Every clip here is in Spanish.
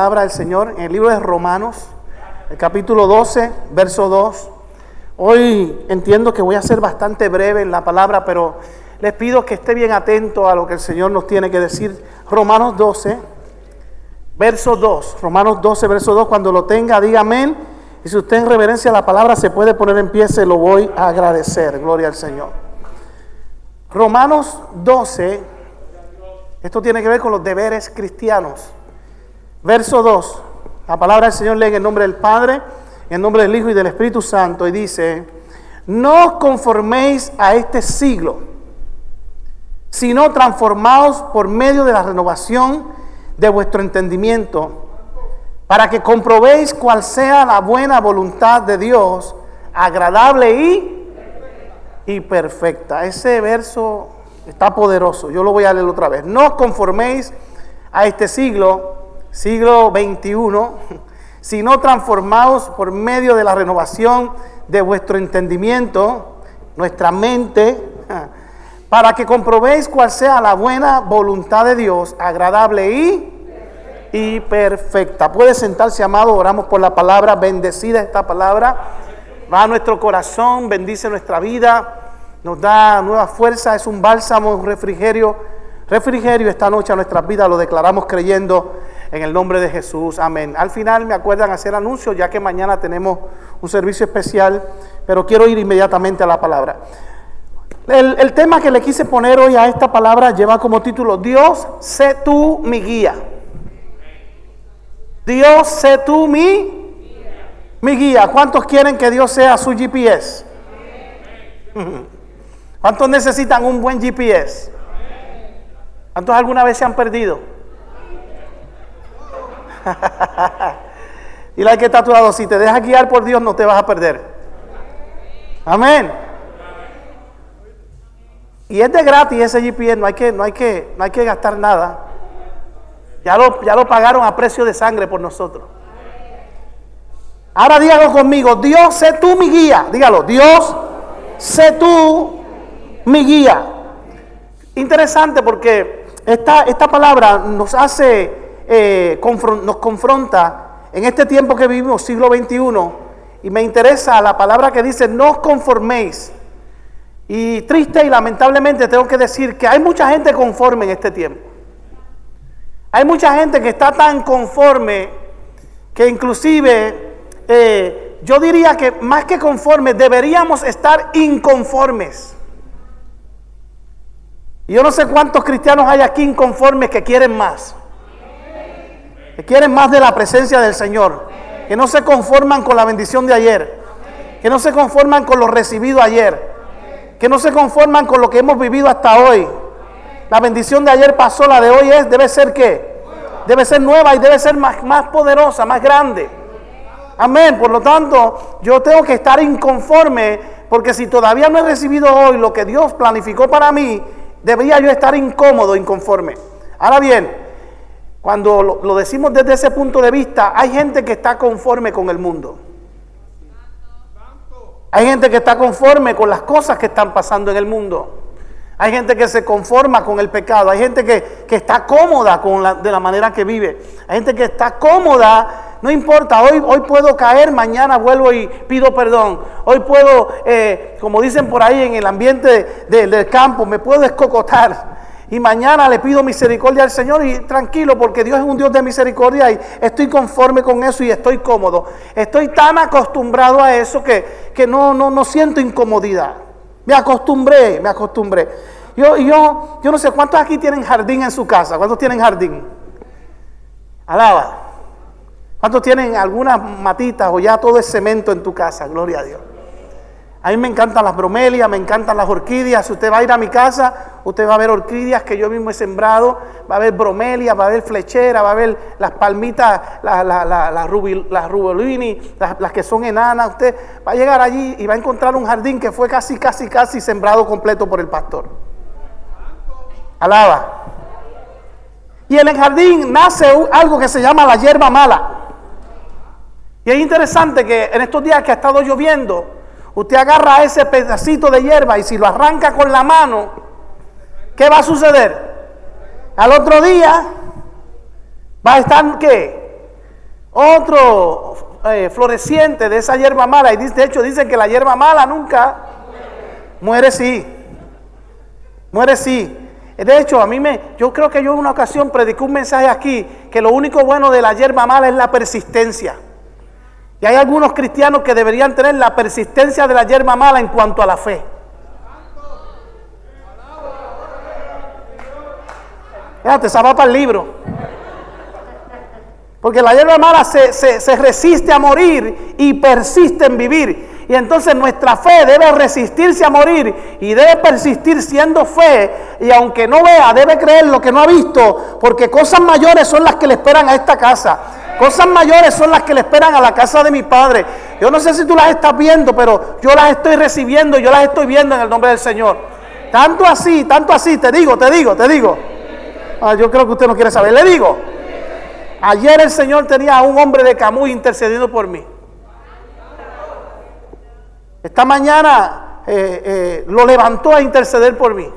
palabra del Señor en el libro de Romanos, el capítulo 12, verso 2. Hoy entiendo que voy a ser bastante breve en la palabra, pero les pido que esté bien atento a lo que el Señor nos tiene que decir. Romanos 12, verso 2. Romanos 12, verso 2. Cuando lo tenga, diga amén. Y si usted en reverencia la palabra se puede poner en pie, se lo voy a agradecer. Gloria al Señor. Romanos 12, esto tiene que ver con los deberes cristianos. Verso 2. La palabra del Señor lee en el nombre del Padre, en nombre del Hijo y del Espíritu Santo y dice, no os conforméis a este siglo, sino transformaos por medio de la renovación de vuestro entendimiento, para que comprobéis cuál sea la buena voluntad de Dios, agradable y, y perfecta. Ese verso está poderoso, yo lo voy a leer otra vez. No os conforméis a este siglo, siglo XXI, sino transformados por medio de la renovación de vuestro entendimiento, nuestra mente, para que comprobéis cuál sea la buena voluntad de Dios, agradable y, y perfecta. Puede sentarse, amado, oramos por la palabra, bendecida esta palabra, va a nuestro corazón, bendice nuestra vida, nos da nueva fuerza, es un bálsamo, un refrigerio, refrigerio esta noche a nuestras vidas, lo declaramos creyendo en el nombre de Jesús. Amén. Al final me acuerdan hacer anuncios, ya que mañana tenemos un servicio especial, pero quiero ir inmediatamente a la palabra. El, tema que le quise poner hoy a esta palabra lleva como título, Dios, sé tú mi guía. Dios, sé tú mi, mi guía. ¿Cuántos quieren que Dios sea su GPS? ¿Cuántos necesitan un buen GPS? ¿Cuántos alguna vez se han perdido? y la que está lado, si te dejas guiar por Dios no te vas a perder. Amén. Y es de gratis ese GPS, no hay que, no hay que, no hay que gastar nada. Ya lo, ya lo pagaron a precio de sangre por nosotros. Ahora dígalo conmigo, Dios, sé tú mi guía. Dígalo, Dios, sé tú mi guía. Interesante porque esta, esta palabra nos hace eh, nos confronta en este tiempo que vivimos, siglo XXI, y me interesa la palabra que dice, no os conforméis. Y triste y lamentablemente tengo que decir que hay mucha gente conforme en este tiempo. Hay mucha gente que está tan conforme que inclusive eh, yo diría que más que conforme deberíamos estar inconformes. Y yo no sé cuántos cristianos hay aquí inconformes que quieren más que quieren más de la presencia del Señor, que no se conforman con la bendición de ayer, que no se conforman con lo recibido ayer, que no se conforman con lo que hemos vivido hasta hoy. La bendición de ayer pasó, la de hoy es, debe ser qué? Debe ser nueva y debe ser más, más poderosa, más grande. Amén. Por lo tanto, yo tengo que estar inconforme porque si todavía no he recibido hoy lo que Dios planificó para mí, debería yo estar incómodo, inconforme. Ahora bien, cuando lo, decimos desde ese punto de vista, hay gente que está conforme con el mundo. Hay gente que está conforme con las cosas que están pasando en el mundo. Hay gente que se conforma con el pecado. Hay gente que, está cómoda con de la manera que vive. Hay gente que está cómoda. No importa, hoy, hoy puedo caer, mañana vuelvo y pido perdón. Hoy puedo, eh, como dicen por ahí en el ambiente del campo, me puedo escocotar y mañana le pido misericordia al Señor y tranquilo porque Dios es un Dios de misericordia y estoy conforme con eso y estoy cómodo. Estoy tan acostumbrado a eso que, que no, no, no siento incomodidad. Me acostumbré, me acostumbré. Yo, yo, yo no sé cuántos aquí tienen jardín en su casa. ¿Cuántos tienen jardín? Alaba. ¿Cuántos tienen algunas matitas o ya todo es cemento en tu casa? Gloria a Dios. A mí me encantan las bromelias, me encantan las orquídeas. Si usted va a ir a mi casa, usted va a ver orquídeas que yo mismo he sembrado, va a ver bromelias, va a ver flechera, va a ver las palmitas, las la, la, la, rubulini, las, que son enanas. Usted va a llegar allí y va a encontrar un jardín que fue casi, casi, casi sembrado completo por el pastor. Alaba. Y en el jardín nace algo que se llama la hierba mala. Y es interesante que en estos días que ha estado lloviendo, Usted agarra ese pedacito de hierba y si lo arranca con la mano, ¿qué va a suceder? Al otro día va a estar qué? otro eh, floreciente de esa hierba mala. Y de hecho dicen que la hierba mala nunca muere sí. Muere sí. De hecho, a mí me, yo creo que yo en una ocasión prediqué un mensaje aquí que lo único bueno de la hierba mala es la persistencia. Y hay algunos cristianos que deberían tener la persistencia de la hierba mala en cuanto a la fe. Fíjate, esa va para el libro. Porque la hierba mala se, se, resiste a morir y persiste en vivir. Y entonces nuestra fe debe resistirse a morir y debe persistir siendo fe. Y aunque no vea, debe creer lo que no ha visto. Porque cosas mayores son las que le esperan a esta casa. Cosas mayores son las que le esperan a la casa de mi padre. Yo no sé si tú las estás viendo, pero yo las estoy recibiendo, yo las estoy viendo en el nombre del Señor. Tanto así, tanto así, te digo, te digo, te digo. Ah, yo creo que usted no quiere saber. Le digo, Ayer el Señor tenía a un hombre de Camuy intercediendo por mí. Esta mañana eh, eh, lo levantó a interceder por mí.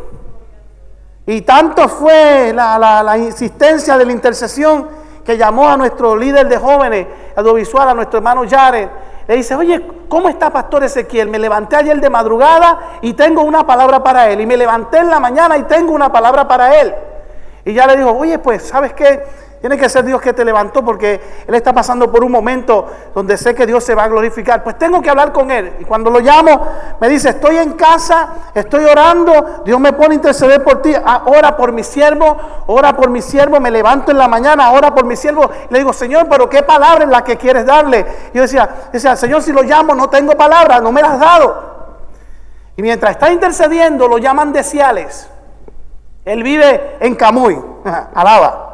Y tanto fue la, insistencia de la intercesión que llamó a nuestro líder de jóvenes audiovisual, a nuestro hermano Jared. Le dice, oye, ¿cómo está Pastor Ezequiel? Me levanté ayer de madrugada y tengo una palabra para él. Y me levanté en la mañana y tengo una palabra para él. Y ya le dijo, oye, pues, ¿sabes qué? Tiene que ser Dios que te levantó porque Él está pasando por un momento donde sé que Dios se va a glorificar. Pues tengo que hablar con Él. Y cuando lo llamo, me dice, estoy en casa, estoy orando, Dios me pone a interceder por ti. Ah, ora por mi siervo, ora por mi siervo, me levanto en la mañana, ora por mi siervo. le digo, Señor, pero ¿qué palabra es la que quieres darle? Yo decía, decía, Señor, si lo llamo, no tengo palabra, no me las has dado. Y mientras está intercediendo, lo llaman de Ciales. Él vive en Camuy, alaba.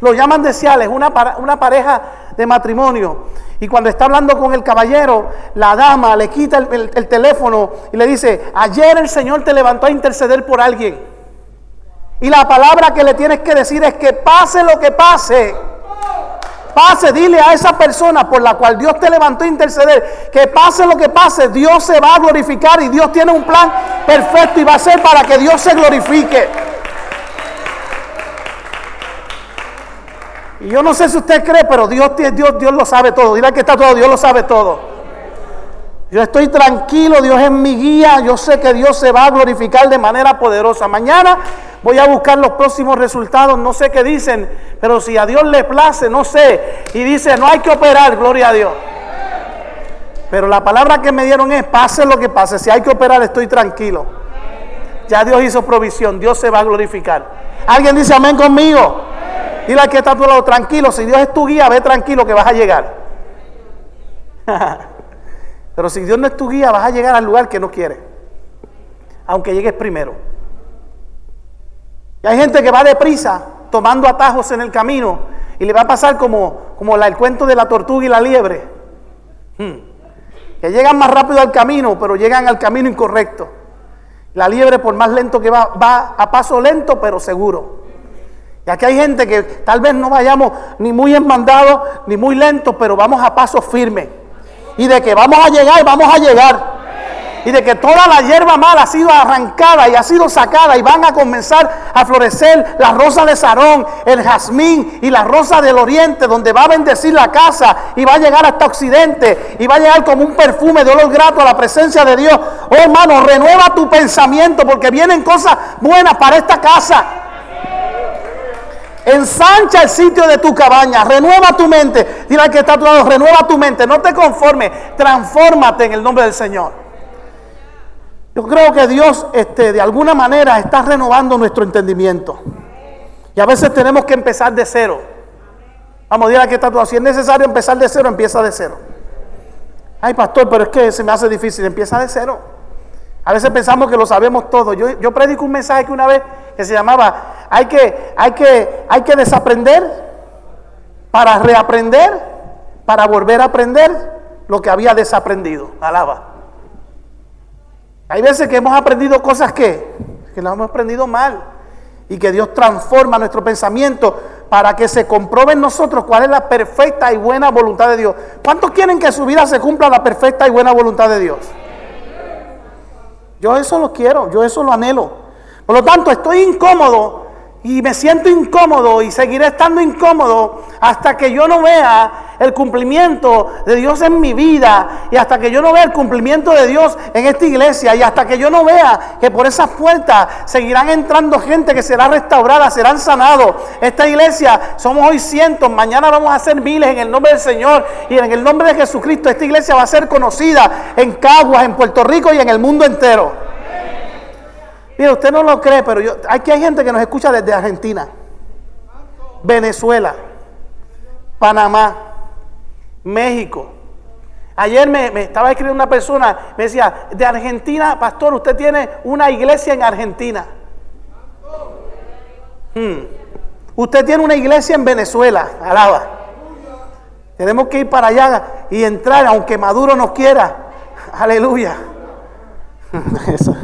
Lo llaman de Ciales, una, una pareja de matrimonio. Y cuando está hablando con el caballero, la dama le quita el, el, teléfono y le dice, ayer el Señor te levantó a interceder por alguien. Y la palabra que le tienes que decir es que pase lo que pase. Pase, dile a esa persona por la cual Dios te levantó a interceder, que pase lo que pase, Dios se va a glorificar y Dios tiene un plan perfecto y va a ser para que Dios se glorifique. Y yo no sé si usted cree, pero Dios, Dios, Dios lo sabe todo. Dile que está todo, Dios lo sabe todo. Yo estoy tranquilo, Dios es mi guía, yo sé que Dios se va a glorificar de manera poderosa. Mañana voy a buscar los próximos resultados, no sé qué dicen, pero si a Dios le place, no sé. Y dice, no hay que operar, gloria a Dios. Pero la palabra que me dieron es, pase lo que pase, si hay que operar estoy tranquilo. Ya Dios hizo provisión, Dios se va a glorificar. ¿Alguien dice amén conmigo? Dile al que está a tu lado, tranquilo, si Dios es tu guía, ve tranquilo que vas a llegar. Pero si Dios no es tu guía, vas a llegar al lugar que no quieres. Aunque llegues primero. Y hay gente que va deprisa, tomando atajos en el camino, y le va a pasar como, como el cuento de la tortuga y la liebre. Hmm. Que llegan más rápido al camino, pero llegan al camino incorrecto. La liebre, por más lento que va, va a paso lento, pero seguro. Y aquí hay gente que tal vez no vayamos ni muy enmandados ni muy lentos, pero vamos a paso firme. Y de que vamos a llegar, vamos a llegar. Y de que toda la hierba mala ha sido arrancada y ha sido sacada y van a comenzar a florecer la rosa de Sarón, el jazmín y la rosa del oriente, donde va a bendecir la casa y va a llegar hasta occidente y va a llegar como un perfume de olor grato a la presencia de Dios. Oh hermano, renueva tu pensamiento porque vienen cosas buenas para esta casa. Ensancha el sitio de tu cabaña, renueva tu mente. Dile al que está a tu lado, renueva tu mente, no te conformes, transfórmate en el nombre del Señor. Yo creo que Dios este, de alguna manera está renovando nuestro entendimiento. Y a veces tenemos que empezar de cero. Vamos, dile al que está a si es necesario empezar de cero, empieza de cero. Ay, pastor, pero es que se me hace difícil, empieza de cero. A veces pensamos que lo sabemos todo. Yo, yo predico un mensaje que una vez que se llamaba hay que, hay que, hay que desaprender para reaprender, para volver a aprender lo que había desaprendido. Alaba. Hay veces que hemos aprendido cosas que, que las hemos aprendido mal y que Dios transforma nuestro pensamiento para que se compruebe en nosotros cuál es la perfecta y buena voluntad de Dios. ¿Cuántos quieren que su vida se cumpla la perfecta y buena voluntad de Dios? Yo eso lo quiero, yo eso lo anhelo. Por lo tanto, estoy incómodo y me siento incómodo y seguiré estando incómodo hasta que yo no vea el cumplimiento de Dios en mi vida y hasta que yo no vea el cumplimiento de Dios en esta iglesia y hasta que yo no vea que por esas puertas seguirán entrando gente que será restaurada, serán sanados. Esta iglesia somos hoy cientos, mañana vamos a ser miles en el nombre del Señor y en el nombre de Jesucristo. Esta iglesia va a ser conocida en Caguas, en Puerto Rico y en el mundo entero. Mira, usted no lo cree, pero yo, aquí hay gente que nos escucha desde Argentina, Venezuela, Panamá, México. Ayer me, estaba escribiendo una persona, me decía, de Argentina, pastor, usted tiene una iglesia en Argentina. Hmm. Usted tiene una iglesia en Venezuela, alaba. Tenemos que ir para allá y entrar, aunque Maduro nos quiera. Aleluya. Eso.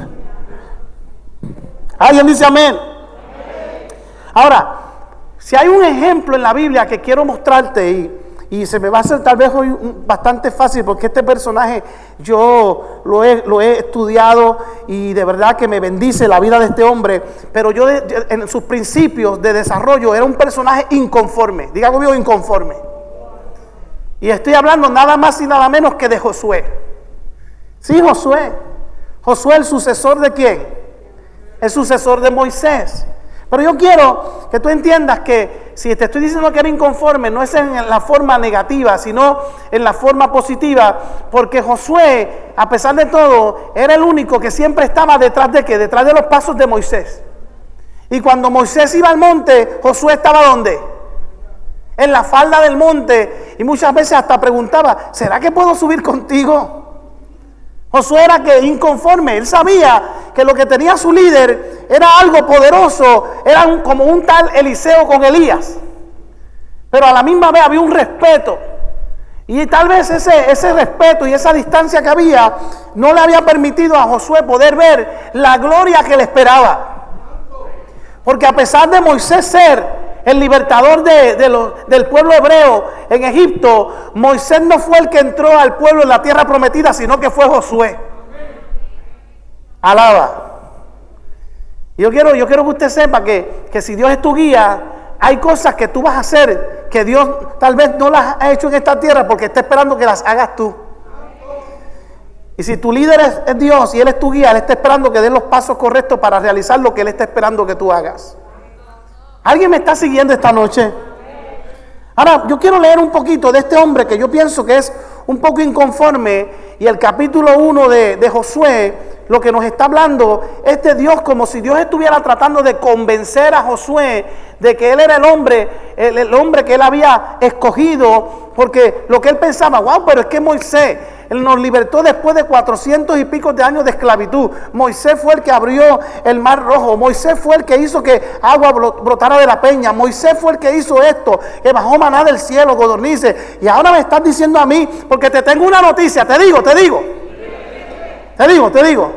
¿Alguien dice amén? Ahora, si hay un ejemplo en la Biblia que quiero mostrarte y, y se me va a hacer tal vez hoy bastante fácil porque este personaje yo lo he, lo he, estudiado y de verdad que me bendice la vida de este hombre, pero yo en sus principios de desarrollo era un personaje inconforme, diga conmigo inconforme. Y estoy hablando nada más y nada menos que de Josué. Sí, Josué. Josué el sucesor de quién? El sucesor de Moisés. Pero yo quiero que tú entiendas que si te estoy diciendo que era inconforme, no es en la forma negativa, sino en la forma positiva, porque Josué, a pesar de todo, era el único que siempre estaba detrás de qué? Detrás de los pasos de Moisés. Y cuando Moisés iba al monte, Josué estaba donde? En la falda del monte. Y muchas veces hasta preguntaba, ¿será que puedo subir contigo? Josué era que inconforme, él sabía que lo que tenía su líder era algo poderoso, era como un tal Eliseo con Elías. Pero a la misma vez había un respeto. Y tal vez ese, ese respeto y esa distancia que había no le había permitido a Josué poder ver la gloria que le esperaba. Porque a pesar de Moisés ser el libertador de, del pueblo hebreo en Egipto, Moisés no fue el que entró al pueblo en la tierra prometida, sino que fue Josué. Alaba. Yo quiero, yo quiero que usted sepa que, que si Dios es tu guía, hay cosas que tú vas a hacer que Dios tal vez no las ha hecho en esta tierra porque está esperando que las hagas tú. Y si tu líder es, Dios y Él es tu guía, Él está esperando que des los pasos correctos para realizar lo que Él está esperando que tú hagas. ¿Alguien me está siguiendo esta noche? Ahora, yo quiero leer un poquito de este hombre que yo pienso que es un poco inconforme y el capítulo 1 de, Josué lo que nos está hablando es de Dios como si Dios estuviera tratando de convencer a Josué de que él era el hombre, el, el hombre que él había escogido, porque lo que él pensaba, wow, pero es que Moisés, nos libertó después de cuatrocientos y pico de años de esclavitud. Moisés fue el que abrió el mar rojo. Moisés fue el que hizo que agua brotara de la peña. Moisés fue el que hizo esto, que bajó maná del cielo, godornice. Y ahora me estás diciendo a mí, porque te tengo una noticia, te digo, te digo. Te digo, te digo.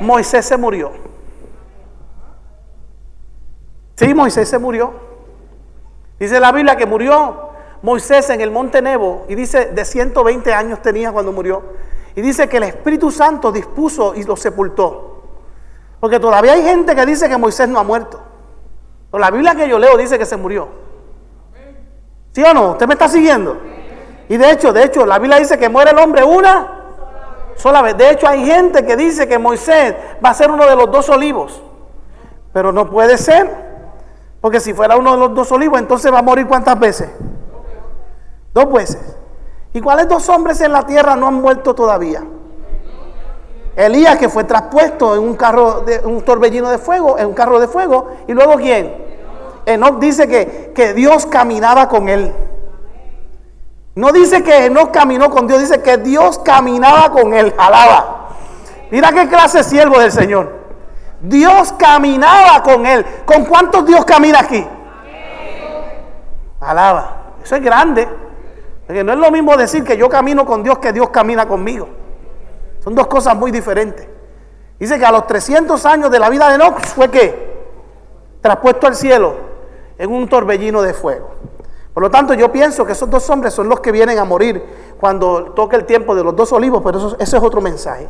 Moisés se murió. Sí, Moisés se murió. Dice la Biblia que murió Moisés en el monte Nebo y dice de 120 años tenía cuando murió. Y dice que el Espíritu Santo dispuso y lo sepultó. Porque todavía hay gente que dice que Moisés no ha muerto. Pero la Biblia que yo leo dice que se murió. ¿Sí o no? ¿Usted me está siguiendo? Y de hecho, de hecho, la Biblia dice que muere el hombre una sola vez. De hecho, hay gente que dice que Moisés va a ser uno de los dos olivos. Pero no puede ser. Porque si fuera uno de los dos olivos, entonces va a morir cuántas veces? Dos veces. ¿Y cuáles dos hombres en la tierra no han muerto todavía? Elías que fue traspuesto en un carro de un torbellino de fuego, en un carro de fuego, y luego quién? Enoch dice que, que Dios caminaba con él. No dice que Enoch caminó con Dios, dice que Dios caminaba con él. Alaba. Mira qué clase siervo del Señor. Dios caminaba con él. ¿Con cuántos Dios camina aquí? Alaba. Eso es grande. Porque no es lo mismo decir que yo camino con Dios que Dios camina conmigo. Son dos cosas muy diferentes. Dice que a los 300 años de la vida de Enoch fue que traspuesto al cielo en un torbellino de fuego. Por lo tanto, yo pienso que esos dos hombres son los que vienen a morir cuando toque el tiempo de los dos olivos, pero eso, es otro mensaje.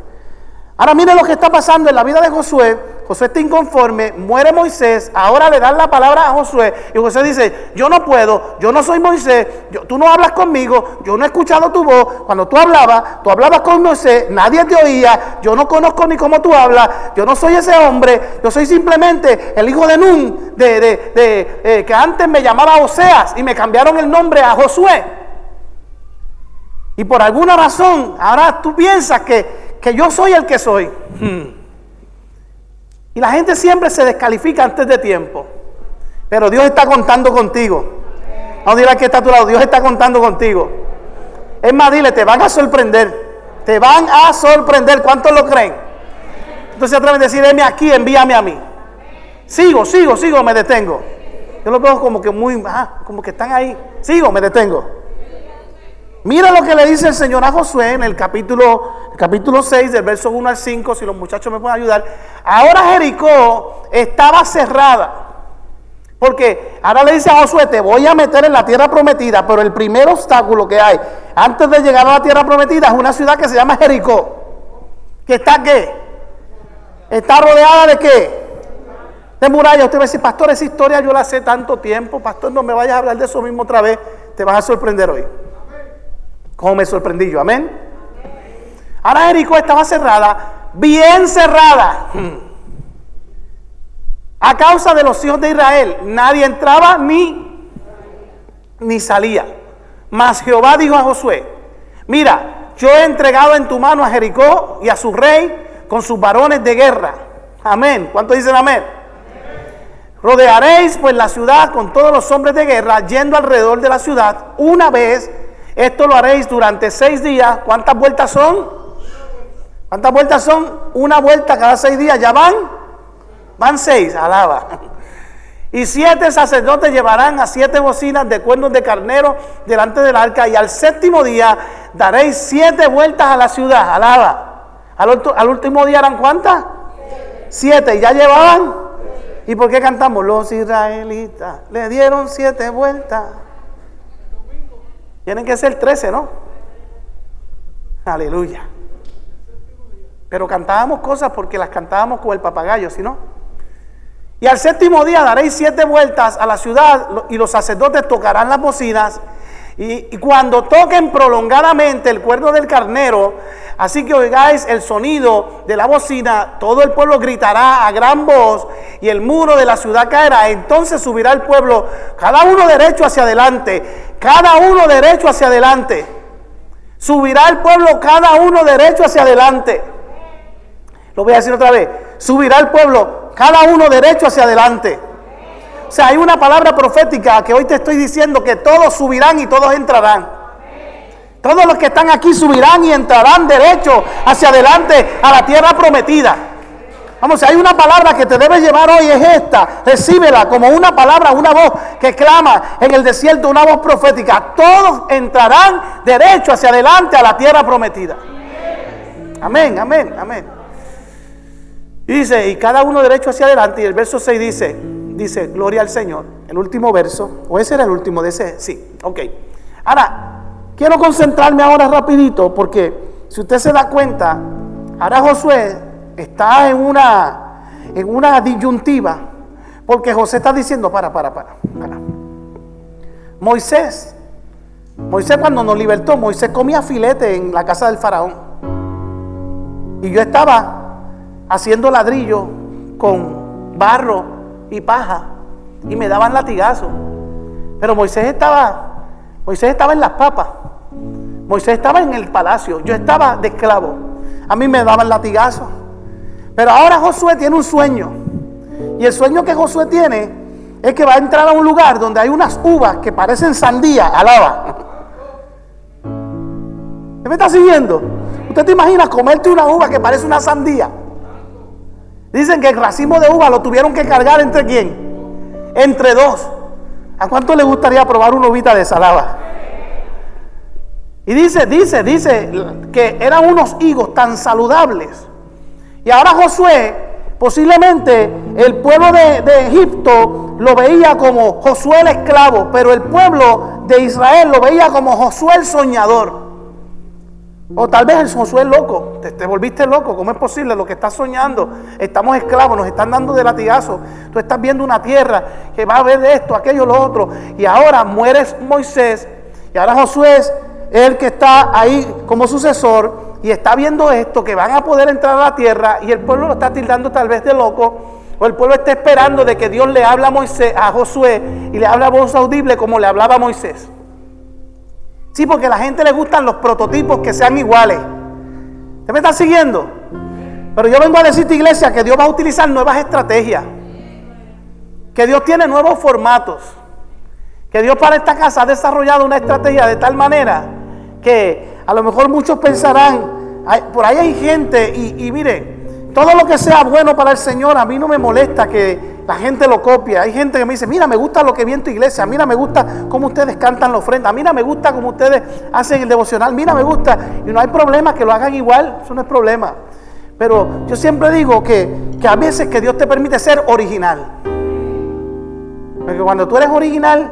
Ahora mire lo que está pasando en la vida de Josué. Josué está inconforme, muere Moisés, ahora le dan la palabra a Josué y Josué dice, yo no puedo, yo no soy Moisés, tú no hablas conmigo, yo no he escuchado tu voz, cuando tú hablabas, tú hablabas con Moisés, nadie te oía, yo no conozco ni cómo tú hablas, yo no soy ese hombre, yo soy simplemente el hijo de Nun, de, de, eh, que antes me llamaba Oseas y me cambiaron el nombre a Josué. Y por alguna razón, ahora tú piensas que que yo soy el que soy. Hmm. Y la gente siempre se descalifica antes de tiempo. Pero Dios está contando contigo. No dirás que está a tu lado, Dios está contando contigo. Es más, dile, te van a sorprender. Te van a sorprender. ¿Cuántos lo creen? Entonces atreven a decir, heme aquí, envíame a mí. Sigo, sigo, sigo, me detengo. Yo lo veo como que muy, como que están ahí. Sigo, me detengo. Mira lo que le dice el Señor a Josué en el capítulo, capítulo 6, del verso 1 al 5, si los muchachos me pueden ayudar. Ahora Jericó estaba cerrada. Porque ahora le dice a Josué, te voy a meter en la tierra prometida, pero el primer obstáculo que hay antes de llegar a la tierra prometida es una ciudad que se llama Jericó. ¿Que está qué? ¿Está rodeada de qué? De murallas. Usted va a decir, pastor, esa historia yo la sé tanto tiempo. Pastor, no me vayas a hablar de eso mismo otra vez. Te vas a sorprender hoy. ¿Cómo me sorprendí yo? Amén. Ahora Jericó estaba cerrada, bien cerrada. A causa de los hijos de Israel, nadie entraba ni, ni salía. Mas Jehová dijo a Josué, mira, yo he entregado en tu mano a Jericó y a su rey con sus varones de guerra. Amén. ¿Cuántos dicen amén? Rodearéis pues la ciudad con todos los hombres de guerra, yendo alrededor de la ciudad una vez esto lo haréis durante seis días. ¿Cuántas vueltas son? ¿Cuántas vueltas son? Una vuelta cada seis días. ¿Ya van? Van seis, alaba. Y siete sacerdotes llevarán a siete bocinas de cuernos de carnero delante del arca. Y al séptimo día daréis siete vueltas a la ciudad. Alaba. Al, último día eran cuántas? Siete. ¿Y ya llevaban? ¿Y por qué cantamos? Los israelitas le dieron siete vueltas. Tienen que ser 13, ¿no? Aleluya. Pero cantábamos cosas porque las cantábamos con el papagayo, ¿sí no? Y al séptimo día daréis siete vueltas a la ciudad y los sacerdotes tocarán las bocinas. Y, cuando toquen prolongadamente el cuerno del carnero, así que oigáis el sonido de la bocina, todo el pueblo gritará a gran voz y el muro de la ciudad caerá. Entonces subirá el pueblo, cada uno derecho hacia adelante cada uno derecho hacia adelante. Subirá el pueblo cada uno derecho hacia adelante. Lo voy a decir otra vez. Subirá el pueblo cada uno derecho hacia adelante. O sea, hay una palabra profética que hoy te estoy diciendo que todos subirán y todos entrarán. Todos los que están aquí subirán y entrarán derecho hacia adelante a la tierra prometida. Vamos, si hay una palabra que te debe llevar hoy es esta. Recíbela como una palabra, una voz que clama en el desierto, una voz profética. Todos entrarán derecho hacia adelante a la tierra prometida. Amén, amén, amén. Y dice, y cada uno derecho hacia adelante. Y el verso 6 dice, dice, gloria al Señor. El último verso, o ese era el último de ese, sí, ok. Ahora, quiero concentrarme ahora rapidito porque si usted se da cuenta, ahora Josué está en una, en una disyuntiva, porque José está diciendo, para, para, para, para. Moisés, Moisés cuando nos libertó, Moisés comía filete en la casa del faraón. Y yo estaba haciendo ladrillo con barro y paja y me daban latigazo. Pero Moisés estaba, Moisés estaba en las papas. Moisés estaba en el palacio. Yo estaba de esclavo. A mí me daban latigazos. Pero ahora Josué tiene un sueño. Y el sueño que Josué tiene es que va a entrar a un lugar donde hay unas uvas que parecen sandía, alaba. ¿Me está siguiendo? ¿Usted te imagina comerte una uva que parece una sandía? Dicen que el racimo de uva lo tuvieron que cargar entre quién? Entre dos. ¿A cuánto le gustaría probar una uvita de salaba? Y dice, dice, dice que eran unos higos tan saludables y ahora Josué, posiblemente el pueblo de, Egipto lo veía como Josué el esclavo, pero el pueblo de Israel lo veía como Josué el soñador. O tal vez el Josué loco, te, te, volviste loco, ¿cómo es posible? Lo que estás soñando, estamos esclavos, nos están dando de latigazo. Tú estás viendo una tierra que va a de esto, aquello, lo otro. Y ahora mueres Moisés y ahora Josué es el que está ahí como sucesor y está viendo esto, que van a poder entrar a la tierra y el pueblo lo está tildando tal vez de loco. O el pueblo está esperando de que Dios le habla a, Moisés, a Josué y le habla a voz audible como le hablaba a Moisés. Sí, porque a la gente le gustan los prototipos que sean iguales. ¿Usted me está siguiendo? Pero yo vengo a decirte, iglesia, que Dios va a utilizar nuevas estrategias. Que Dios tiene nuevos formatos. Que Dios para esta casa ha desarrollado una estrategia de tal manera que a lo mejor muchos pensarán, por ahí hay gente y, y mire, todo lo que sea bueno para el Señor, a mí no me molesta que la gente lo copie. Hay gente que me dice, mira, me gusta lo que vi en tu iglesia, mira, me gusta cómo ustedes cantan la ofrenda, mira, me gusta cómo ustedes hacen el devocional, mira, me gusta. Y no hay problema que lo hagan igual, eso no es problema. Pero yo siempre digo que, que a veces que Dios te permite ser original. Porque cuando tú eres original,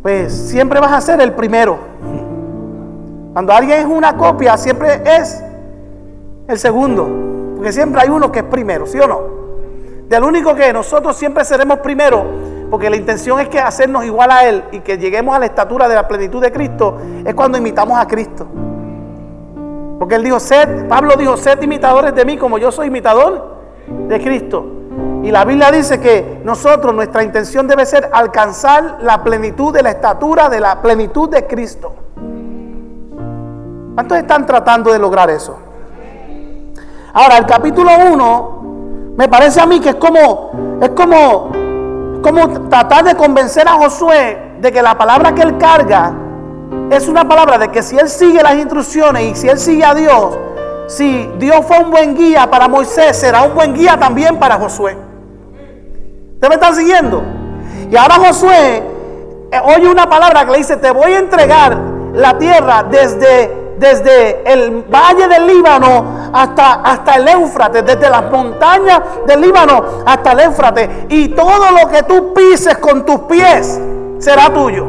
pues siempre vas a ser el primero. Cuando alguien es una copia, siempre es el segundo. Porque siempre hay uno que es primero, ¿sí o no? Del único que nosotros siempre seremos primero, porque la intención es que hacernos igual a Él y que lleguemos a la estatura de la plenitud de Cristo, es cuando imitamos a Cristo. Porque Él dijo, sed, Pablo dijo, sed imitadores de mí como yo soy imitador de Cristo. Y la Biblia dice que nosotros, nuestra intención debe ser alcanzar la plenitud de la estatura de la plenitud de Cristo. ¿Cuántos están tratando de lograr eso? Ahora, el capítulo 1 me parece a mí que es como, es como, como tratar de convencer a Josué de que la palabra que él carga es una palabra de que si él sigue las instrucciones y si él sigue a Dios, si Dios fue un buen guía para Moisés, será un buen guía también para Josué. ¿Ustedes me están siguiendo? Y ahora Josué eh, oye una palabra que le dice, te voy a entregar la tierra desde desde el valle del Líbano hasta, hasta el Éufrates, desde las montañas del Líbano hasta el Éufrates. Y todo lo que tú pises con tus pies será tuyo.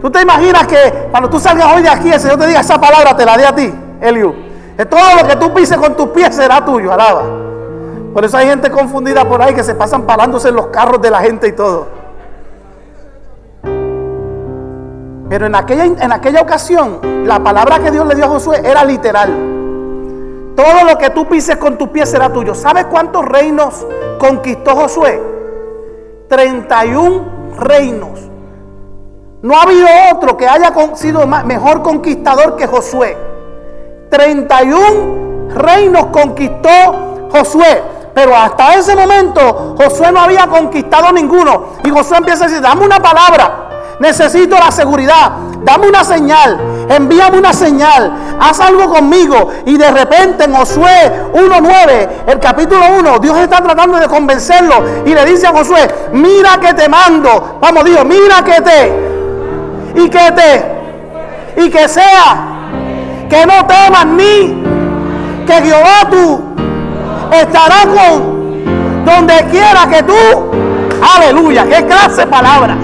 ¿Tú te imaginas que cuando tú salgas hoy de aquí, el Señor te diga esa palabra, te la dé a ti, Eliu? Que todo lo que tú pises con tus pies será tuyo, alaba. Por eso hay gente confundida por ahí que se pasan parándose en los carros de la gente y todo. Pero en aquella, en aquella ocasión, la palabra que Dios le dio a Josué era literal. Todo lo que tú pises con tus pies será tuyo. ¿Sabes cuántos reinos conquistó Josué? 31 reinos. No ha habido otro que haya sido mejor conquistador que Josué. 31 reinos conquistó Josué. Pero hasta ese momento Josué no había conquistado ninguno. Y Josué empieza a decir, dame una palabra. Necesito la seguridad. Dame una señal. Envíame una señal. Haz algo conmigo. Y de repente en Josué 1.9, el capítulo 1, Dios está tratando de convencerlo. Y le dice a Josué, mira que te mando. Vamos Dios, mira que te. Y que te. Y que sea. Que no temas ni. Que Jehová tú estará con donde quiera que tú. Aleluya. Qué clase de palabra.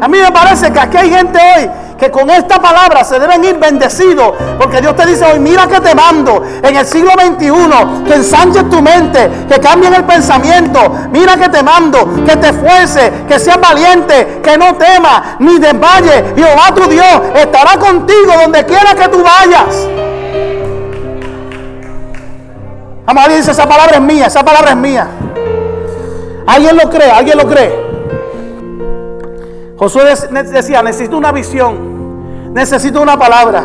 A mí me parece que aquí hay gente hoy que con esta palabra se deben ir bendecidos. Porque Dios te dice hoy, mira que te mando en el siglo XXI, que ensanches tu mente, que cambien el pensamiento. Mira que te mando, que te esfuerces, que seas valiente, que no temas ni desmayes. Jehová tu Dios estará contigo donde quiera que tú vayas. Alguien dice, esa palabra es mía, esa palabra es mía. ¿Alguien lo cree? ¿Alguien lo cree? Josué decía, necesito una visión, necesito una palabra.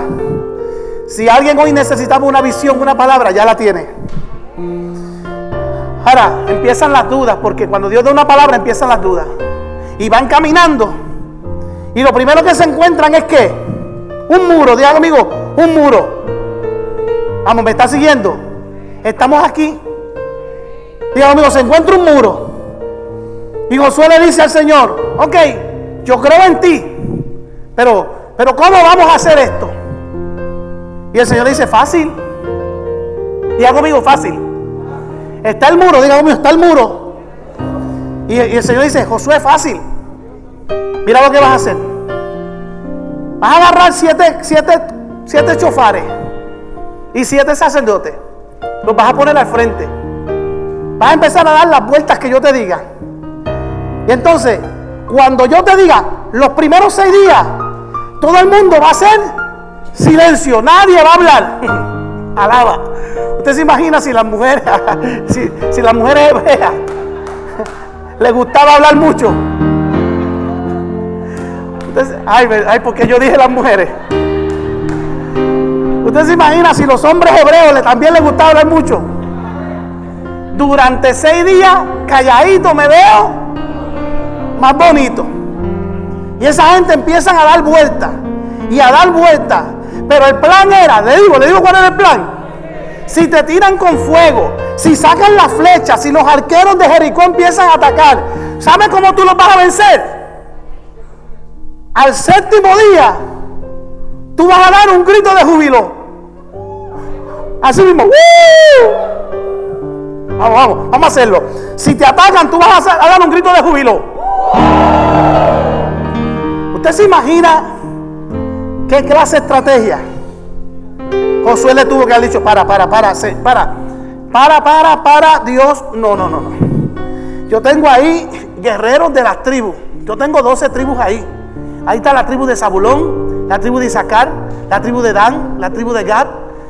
Si alguien hoy necesitaba una visión, una palabra, ya la tiene. Ahora, empiezan las dudas, porque cuando Dios da una palabra, empiezan las dudas. Y van caminando. Y lo primero que se encuentran es que un muro, diga amigo, un muro. Vamos, ¿me está siguiendo? Estamos aquí. Diga amigo, se encuentra un muro. Y Josué le dice al Señor, ok, yo creo en ti, pero, pero ¿cómo vamos a hacer esto? Y el Señor dice, fácil. Diga conmigo, fácil. Está el muro, diga conmigo, está el muro. Y, y el Señor dice, Josué, fácil. Mira lo que vas a hacer. Vas a agarrar siete, siete, siete chofares y siete sacerdotes. Los vas a poner al frente. Vas a empezar a dar las vueltas que yo te diga. Y entonces, cuando yo te diga los primeros seis días, todo el mundo va a hacer silencio, nadie va a hablar. Alaba. Usted se imagina si las mujeres, si, las mujeres hebreas les gustaba hablar mucho. ay, ay, porque yo dije las mujeres. Usted se imagina si los hombres hebreos también les gustaba hablar mucho. Durante seis días, calladito me veo más bonito. Y esa gente empiezan a dar vueltas y a dar vueltas. Pero el plan era, le digo, le digo cuál era el plan. Si te tiran con fuego, si sacan la flecha, si los arqueros de Jericó empiezan a atacar, ¿sabe cómo tú los vas a vencer? Al séptimo día, tú vas a dar un grito de júbilo. Así mismo. Vamos, vamos, vamos a hacerlo. Si te atacan, tú vas a, dar un grito de júbilo. ¿Usted se imagina qué clase estrategia? Josué le tuvo que haber dicho, para, para, para, para, para, para, para, Dios, no, no, no, no. Yo tengo ahí guerreros de las tribus. Yo tengo 12 tribus ahí. Ahí está la tribu de Zabulón, la tribu de Isaacar, la tribu de Dan, la tribu de Gad.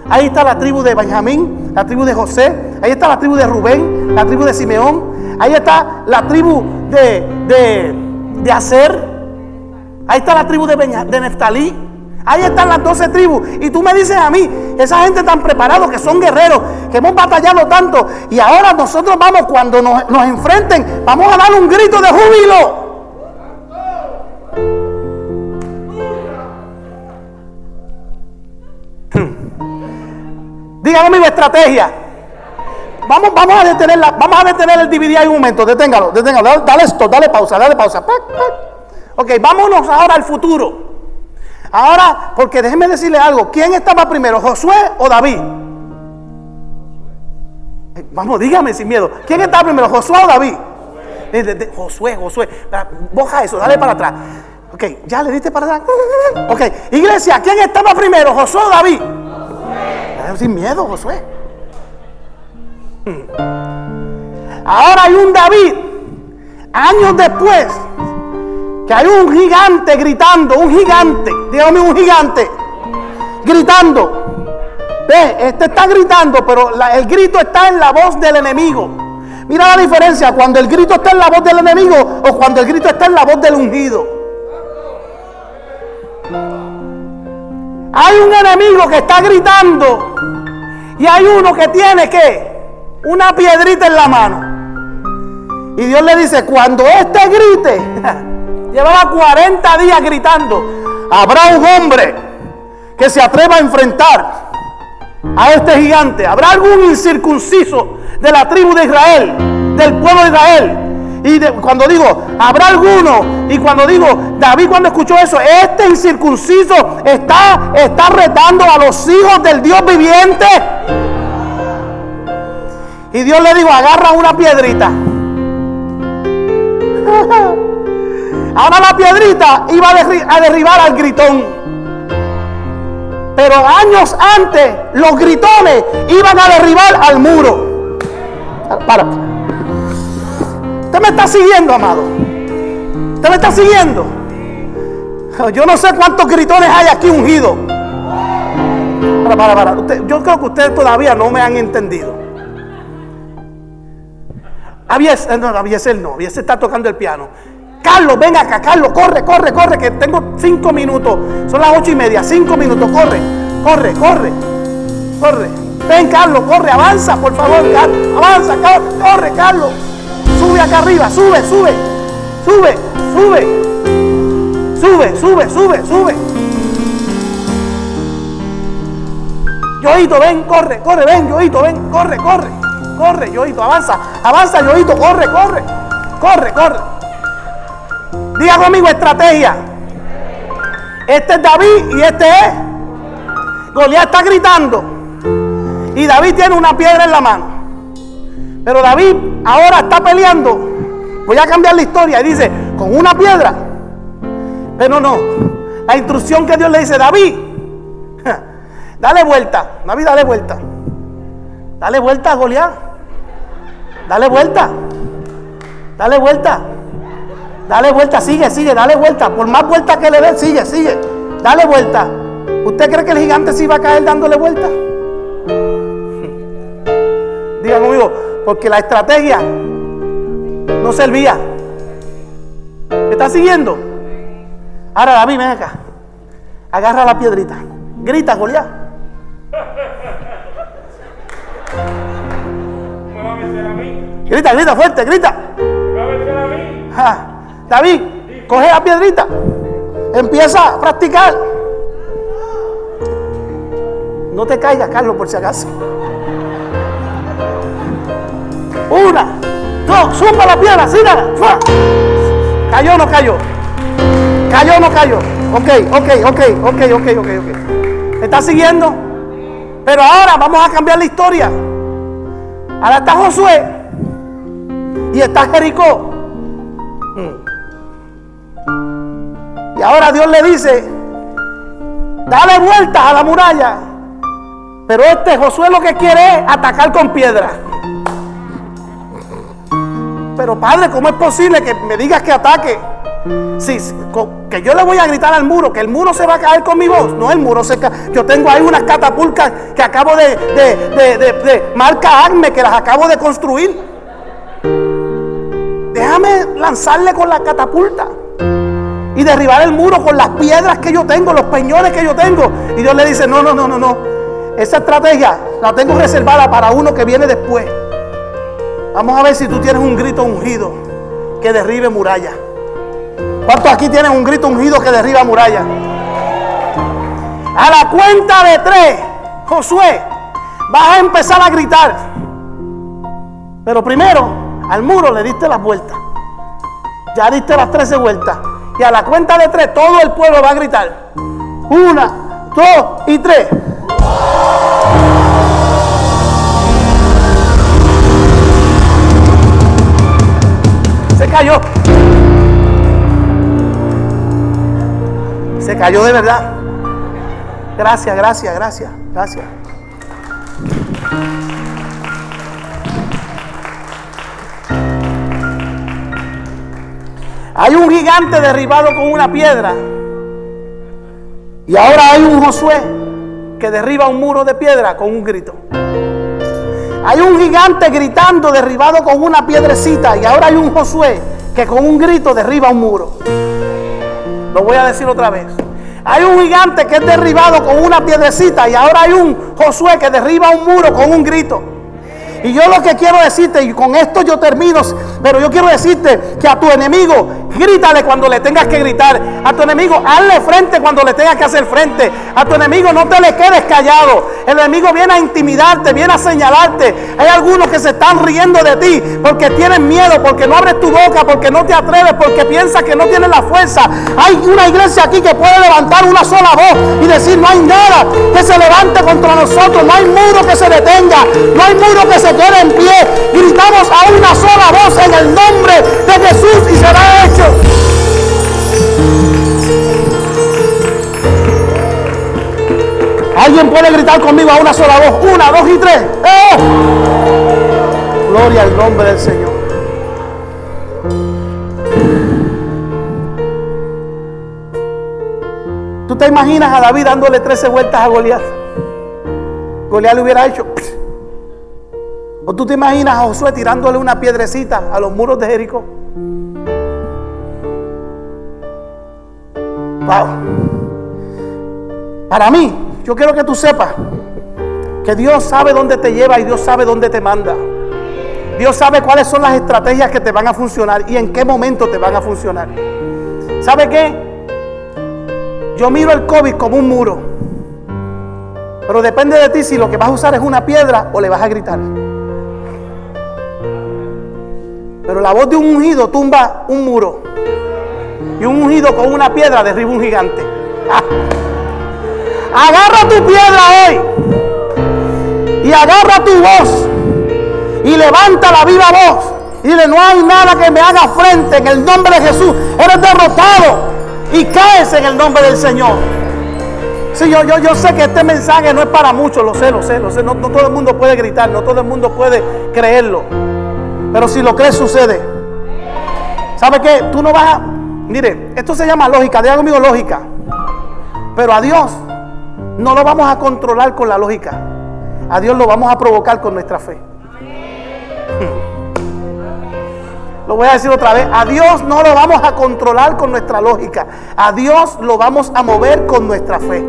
Ahí está la tribu de Benjamín, la tribu de José. Ahí está la tribu de Rubén, la tribu de Simeón. Ahí está la tribu de, de, de Aser. Ahí está la tribu de, de Neftalí. Ahí están las doce tribus. Y tú me dices a mí, esa gente tan preparada que son guerreros, que hemos batallado tanto. Y ahora nosotros vamos, cuando nos, nos enfrenten, vamos a dar un grito de júbilo. Dígame mi estrategia. Vamos, vamos a detenerla, vamos a detener el DVD ahí un momento, deténgalo, deténgalo, dale, esto, dale pausa, dale pausa. Ok, vámonos ahora al futuro. Ahora, porque déjeme decirle algo, ¿quién estaba primero, Josué o David? Eh, vamos, dígame sin miedo. ¿Quién estaba primero, Josué o David? Josué, Josué. Boja eso, dale para atrás. Ok, ya le diste para atrás. Ok, iglesia, ¿quién estaba primero, Josué o David? Sin miedo, Josué. Ahora hay un David, años después, que hay un gigante gritando, un gigante, dígame un gigante, gritando. Ve, este está gritando, pero el grito está en la voz del enemigo. Mira la diferencia cuando el grito está en la voz del enemigo o cuando el grito está en la voz del ungido. Hay un enemigo que está gritando y hay uno que tiene que una piedrita en la mano. Y Dios le dice, cuando este grite, Llevaba 40 días gritando. Habrá un hombre que se atreva a enfrentar a este gigante. Habrá algún incircunciso de la tribu de Israel, del pueblo de Israel. Y cuando digo, habrá alguno, y cuando digo, David cuando escuchó eso, este incircunciso está, está retando a los hijos del Dios viviente. Y Dios le dijo, agarra una piedrita. Ahora la piedrita iba a derribar al gritón. Pero años antes los gritones iban a derribar al muro. Para. Usted me está siguiendo, amado. Usted me está siguiendo. Yo no sé cuántos gritones hay aquí ungidos. Para, para, para. yo creo que ustedes todavía no me han entendido. Abies, no, Abiesel no, Abiesel está tocando el piano. Carlos, venga acá, Carlos, corre, corre, corre, que tengo cinco minutos. Son las ocho y media, cinco minutos, corre, corre, corre, corre. Ven, Carlos, corre, avanza, por favor, Carlos, avanza, Carlos, corre, Carlos. Sube acá arriba, sube, sube, sube, sube, sube, sube, sube, sube. Yoito, ven, corre, corre, ven, Yoito, ven, corre, corre, corre, Yoito, avanza, avanza, Yoito, corre, corre, corre, corre. Diga conmigo estrategia. Este es David y este es. Goliat está gritando. Y David tiene una piedra en la mano. Pero David ahora está peleando. Voy a cambiar la historia. Y dice, con una piedra. Pero no. La instrucción que Dios le dice, David, dale vuelta. David, dale vuelta. Dale vuelta a Goliat. Dale vuelta. Dale vuelta. Dale vuelta, sigue, sigue, dale vuelta. Por más vuelta que le dé, sigue, sigue. Dale vuelta. ¿Usted cree que el gigante se iba a caer dándole vuelta? Digan conmigo, porque la estrategia no servía. ¿Me está siguiendo? Ahora David, ven acá. Agarra la piedrita. Grita, Goliat. Grita, grita fuerte, grita. David, coge la piedrita. Empieza a practicar. No te caigas, Carlos, por si acaso. Una, dos, suma la piedra, sígala. Cayó o no cayó. Cayó o no cayó. Ok, ok, ok, ok, ok, ok, ok. ¿Me está siguiendo? Pero ahora vamos a cambiar la historia. Ahora está Josué y está Jericó. Hmm. Y ahora Dios le dice, dale vueltas a la muralla. Pero este Josué lo que quiere es atacar con piedra. Pero padre, ¿cómo es posible que me digas que ataque? Sí, que yo le voy a gritar al muro, que el muro se va a caer con mi voz. No, el muro se cae. Yo tengo ahí unas catapultas que acabo de, de, de, de, marca que las acabo de construir. Déjame lanzarle con la catapulta y derribar el muro con las piedras que yo tengo, los peñones que yo tengo. Y Dios le dice, no, no, no, no, no. Esa estrategia la tengo reservada para uno que viene después. Vamos a ver si tú tienes un grito ungido que derribe muralla. ¿Cuántos aquí tienen un grito ungido que derriba muralla? A la cuenta de tres, Josué, vas a empezar a gritar. Pero primero, al muro le diste las vueltas. Ya diste las 13 vueltas. Y a la cuenta de tres, todo el pueblo va a gritar. Una, dos y tres. Se cayó. Se cayó de verdad. Gracias, gracias, gracias, gracias. Hay un gigante derribado con una piedra. Y ahora hay un Josué que derriba un muro de piedra con un grito. Hay un gigante gritando derribado con una piedrecita. Y ahora hay un Josué que con un grito derriba un muro. Lo voy a decir otra vez. Hay un gigante que es derribado con una piedrecita. Y ahora hay un Josué que derriba un muro con un grito. Y yo lo que quiero decirte, y con esto yo termino, pero yo quiero decirte que a tu enemigo, grítale cuando le tengas que gritar. A tu enemigo, hazle frente cuando le tengas que hacer frente. A tu enemigo no te le quedes callado. El enemigo viene a intimidarte, viene a señalarte. Hay algunos que se están riendo de ti porque tienen miedo, porque no abres tu boca, porque no te atreves, porque piensas que no tienes la fuerza. Hay una iglesia aquí que puede levantar una sola voz y decir, no hay nada que se levante contra nosotros, no hay muro que se detenga, no hay muro que se quede en pie. Gritamos a una sola voz en el nombre de Jesús y será hecho. Alguien puede gritar conmigo a una sola voz. Una, dos y tres. ¡Eh! Gloria al nombre del Señor. ¿Tú te imaginas a David dándole 13 vueltas a Goliat? Goliat le hubiera hecho. ¿O tú te imaginas a Josué tirándole una piedrecita a los muros de Jericó? Wow. Para mí, yo quiero que tú sepas que Dios sabe dónde te lleva y Dios sabe dónde te manda. Dios sabe cuáles son las estrategias que te van a funcionar y en qué momento te van a funcionar. ¿Sabe qué? Yo miro el COVID como un muro. Pero depende de ti si lo que vas a usar es una piedra o le vas a gritar. Pero la voz de un ungido tumba un muro. Y un ungido con una piedra derriba un gigante. Ah. Agarra tu piedra hoy. Y agarra tu voz. Y levanta la viva voz. Y dile, no hay nada que me haga frente en el nombre de Jesús. Eres derrotado. y caes en el nombre del Señor. Sí, yo, yo, yo sé que este mensaje no es para muchos, lo sé, lo sé, lo sé. No, no todo el mundo puede gritar, no todo el mundo puede creerlo. Pero si lo crees, sucede. ¿Sabe qué? Tú no vas a... Mire, esto se llama lógica, diga lógica. Pero a Dios no lo vamos a controlar con la lógica. A Dios lo vamos a provocar con nuestra fe. Lo voy a decir otra vez. A Dios no lo vamos a controlar con nuestra lógica. A Dios lo vamos a mover con nuestra fe.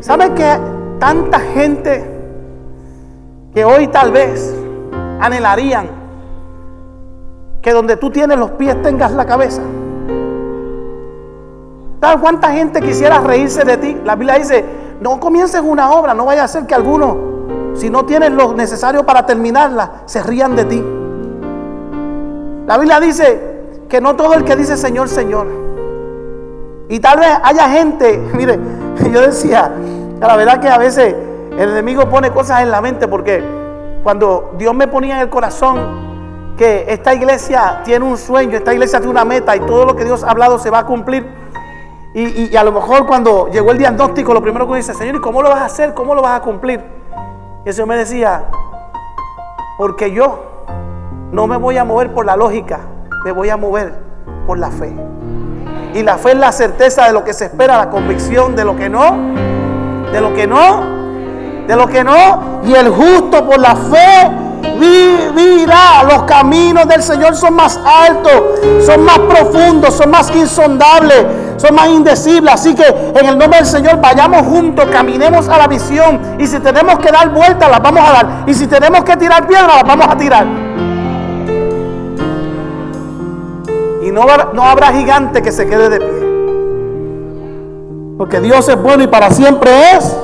¿Sabe que tanta gente que hoy tal vez anhelarían que donde tú tienes los pies tengas la cabeza? ¿Sabes cuánta gente quisiera reírse de ti? La Biblia dice, no comiences una obra, no vaya a ser que alguno, si no tienes lo necesario para terminarla, se rían de ti. La Biblia dice que no todo el que dice Señor, Señor. Y tal vez haya gente, mire, yo decía, la verdad que a veces el enemigo pone cosas en la mente porque cuando Dios me ponía en el corazón que esta iglesia tiene un sueño, esta iglesia tiene una meta y todo lo que Dios ha hablado se va a cumplir. Y, a lo mejor cuando llegó el diagnóstico, lo primero que dice, Señor, ¿y cómo lo vas a hacer? ¿Cómo lo vas a cumplir? Y el Señor me decía, porque yo no me voy a mover por la lógica, me voy a mover por la fe. Y la fe es la certeza de lo que se espera, la convicción de lo que no, de lo que no, de lo que no. Y el justo por la fe vivirá. Los caminos del Señor son más altos, son más profundos, son más insondables, son más indecibles. Así que en el nombre del Señor vayamos juntos, caminemos a la visión. Y si tenemos que dar vueltas, las vamos a dar. Y si tenemos que tirar piedras, las vamos a tirar. Y no, no habrá gigante que se quede de pie. Porque Dios es bueno y para siempre es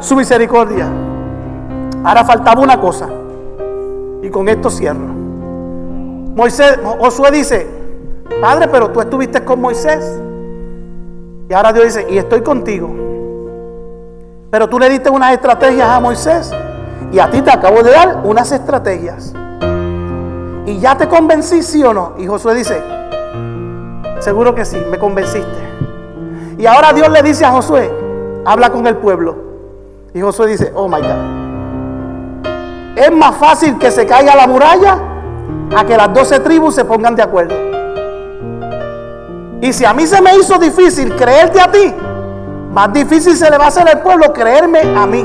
su misericordia. Ahora faltaba una cosa. Y con esto cierro. Moisés, Josué dice, Padre, pero tú estuviste con Moisés. Y ahora Dios dice, y estoy contigo. Pero tú le diste unas estrategias a Moisés. Y a ti te acabo de dar unas estrategias. ¿Y ya te convencí, sí o no? Y Josué dice, seguro que sí, me convenciste. Y ahora Dios le dice a Josué, habla con el pueblo. Y Josué dice, oh my God. Es más fácil que se caiga la muralla a que las doce tribus se pongan de acuerdo. Y si a mí se me hizo difícil creerte a ti, más difícil se le va a hacer al pueblo creerme a mí.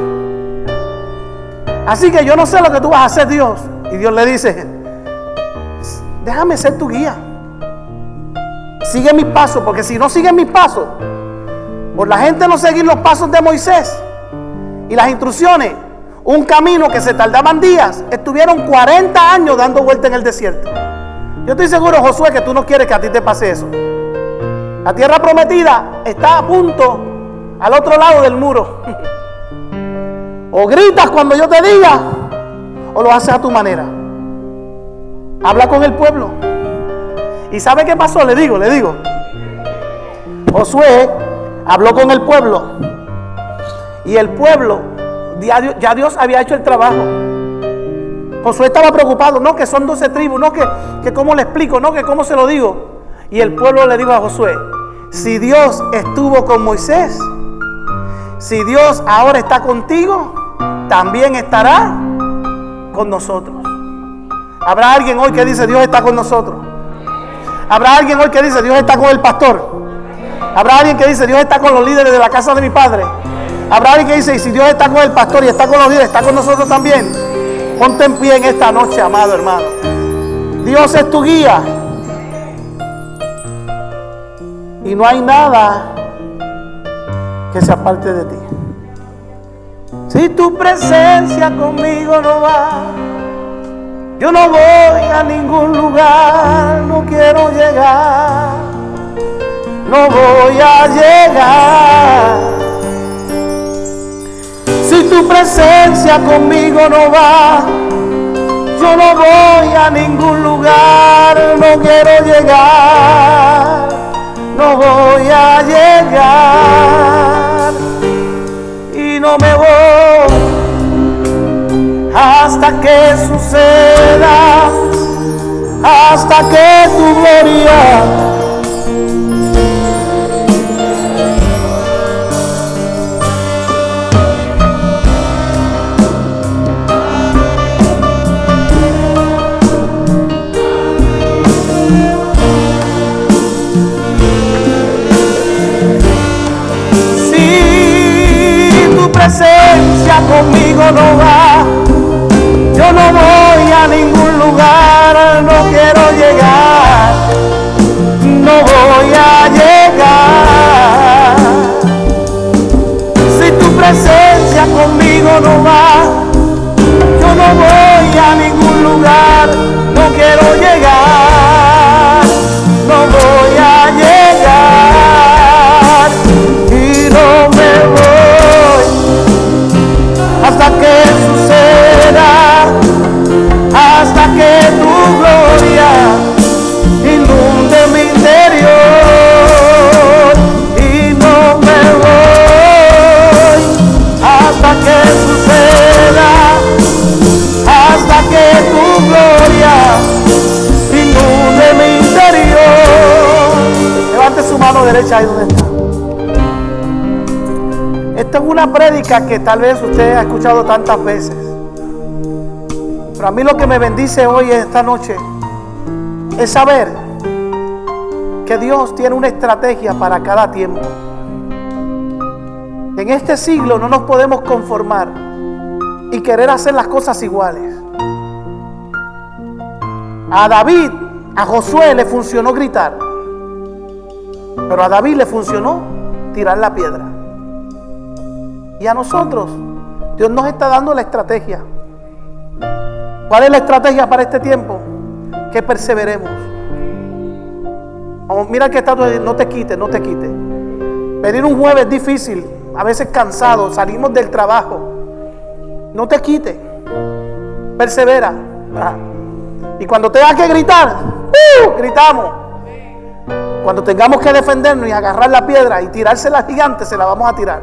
Así que yo no sé lo que tú vas a hacer, Dios. Y Dios le dice, déjame ser tu guía. Sigue mis pasos, porque si no sigues mis pasos, por la gente no seguir los pasos de Moisés y las instrucciones, un camino que se tardaban días, estuvieron 40 años dando vuelta en el desierto. Yo estoy seguro, Josué, que tú no quieres que a ti te pase eso. La tierra prometida está a punto al otro lado del muro. o gritas cuando yo te diga, o lo haces a tu manera. Habla con el pueblo. ¿Y sabe qué pasó? Le digo, le digo. Josué habló con el pueblo. Y el pueblo, ya Dios había hecho el trabajo. Josué estaba preocupado, no que son 12 tribus, no que, que cómo le explico, no que cómo se lo digo. Y el pueblo le dijo a Josué, si Dios estuvo con Moisés, si Dios ahora está contigo, también estará con nosotros. Habrá alguien hoy que dice Dios está con nosotros. Habrá alguien hoy que dice Dios está con el pastor. Habrá alguien que dice Dios está con los líderes de la casa de mi padre. Habrá alguien que dice, y si Dios está con el pastor y está con los líderes, está con nosotros también. Ponte en pie en esta noche, amado hermano. Dios es tu guía. Y no hay nada que se aparte de ti. Si tu presencia conmigo no va yo no voy a ningún lugar, no quiero llegar, no voy a llegar. Si tu presencia conmigo no va, yo no voy a ningún lugar, no quiero llegar, no voy a llegar. Y no me voy hasta que suceda, hasta que tu gloria no va. Yo no voy a ningún lugar, no quiero llegar, no voy a llegar. Si tu presencia conmigo no va, yo no voy a ningún lugar, no quiero llegar, hasta que tu gloria inunde mi interior y no me voy hasta que suceda, hasta que tu gloria inunde mi interior. Levante su mano derecha ahí donde está. Esta es una prédica que tal vez usted ha escuchado tantas veces. Pero a mí lo que me bendice hoy, esta noche, es saber que Dios tiene una estrategia para cada tiempo. En este siglo no nos podemos conformar y querer hacer las cosas iguales. A David, a Josué le funcionó gritar, pero a David le funcionó tirar la piedra. Y a nosotros, Dios nos está dando la estrategia. ¿Cuál es la estrategia para este tiempo? Que perseveremos. Mira que está, no te quites, no te quites. Venir un jueves difícil, a veces cansado, salimos del trabajo. No te quites. Persevera. Y cuando tengas que gritar, ¡uh! gritamos. Cuando tengamos que defendernos y agarrar la piedra y tirársela gigante, se la vamos a tirar.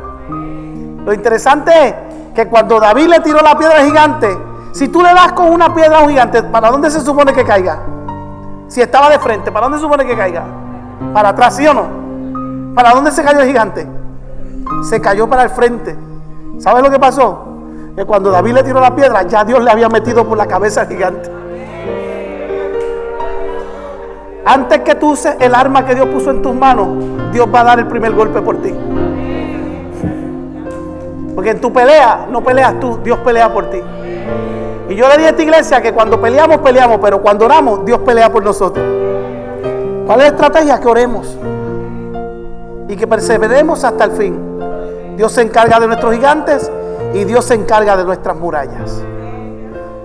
Lo interesante es que cuando David le tiró la piedra gigante, si tú le das con una piedra a un gigante, ¿para dónde se supone que caiga? Si estaba de frente, ¿para dónde se supone que caiga? ¿Para atrás, sí o no? ¿Para dónde se cayó el gigante? Se cayó para el frente. ¿Sabes lo que pasó? Que cuando David le tiró la piedra, ya Dios le había metido por la cabeza al gigante. Antes que tú uses el arma que Dios puso en tus manos, Dios va a dar el primer golpe por ti. Porque en tu pelea no peleas tú, Dios pelea por ti. Y yo le dije a esta iglesia que cuando peleamos, peleamos, pero cuando oramos, Dios pelea por nosotros. ¿Cuál es la estrategia? Que oremos y que perseveremos hasta el fin. Dios se encarga de nuestros gigantes y Dios se encarga de nuestras murallas.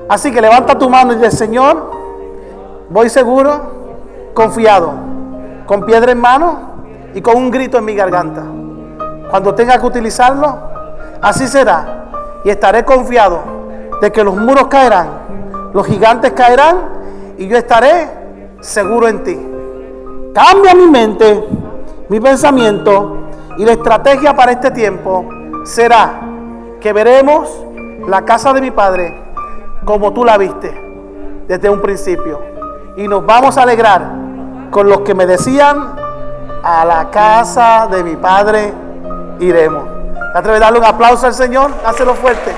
Así que levanta tu mano y dice, Señor, voy seguro, confiado, con piedra en mano y con un grito en mi garganta. Cuando tenga que utilizarlo, así será. Y estaré confiado de que los muros caerán, los gigantes caerán y yo estaré seguro en ti. Cambia mi mente, mi pensamiento y la estrategia para este tiempo será que veremos la casa de mi padre como tú la viste desde un principio. Y nos vamos a alegrar con los que me decían, a la casa de mi padre iremos. ¿Te atreves a darle un aplauso al Señor? Hácelo fuerte.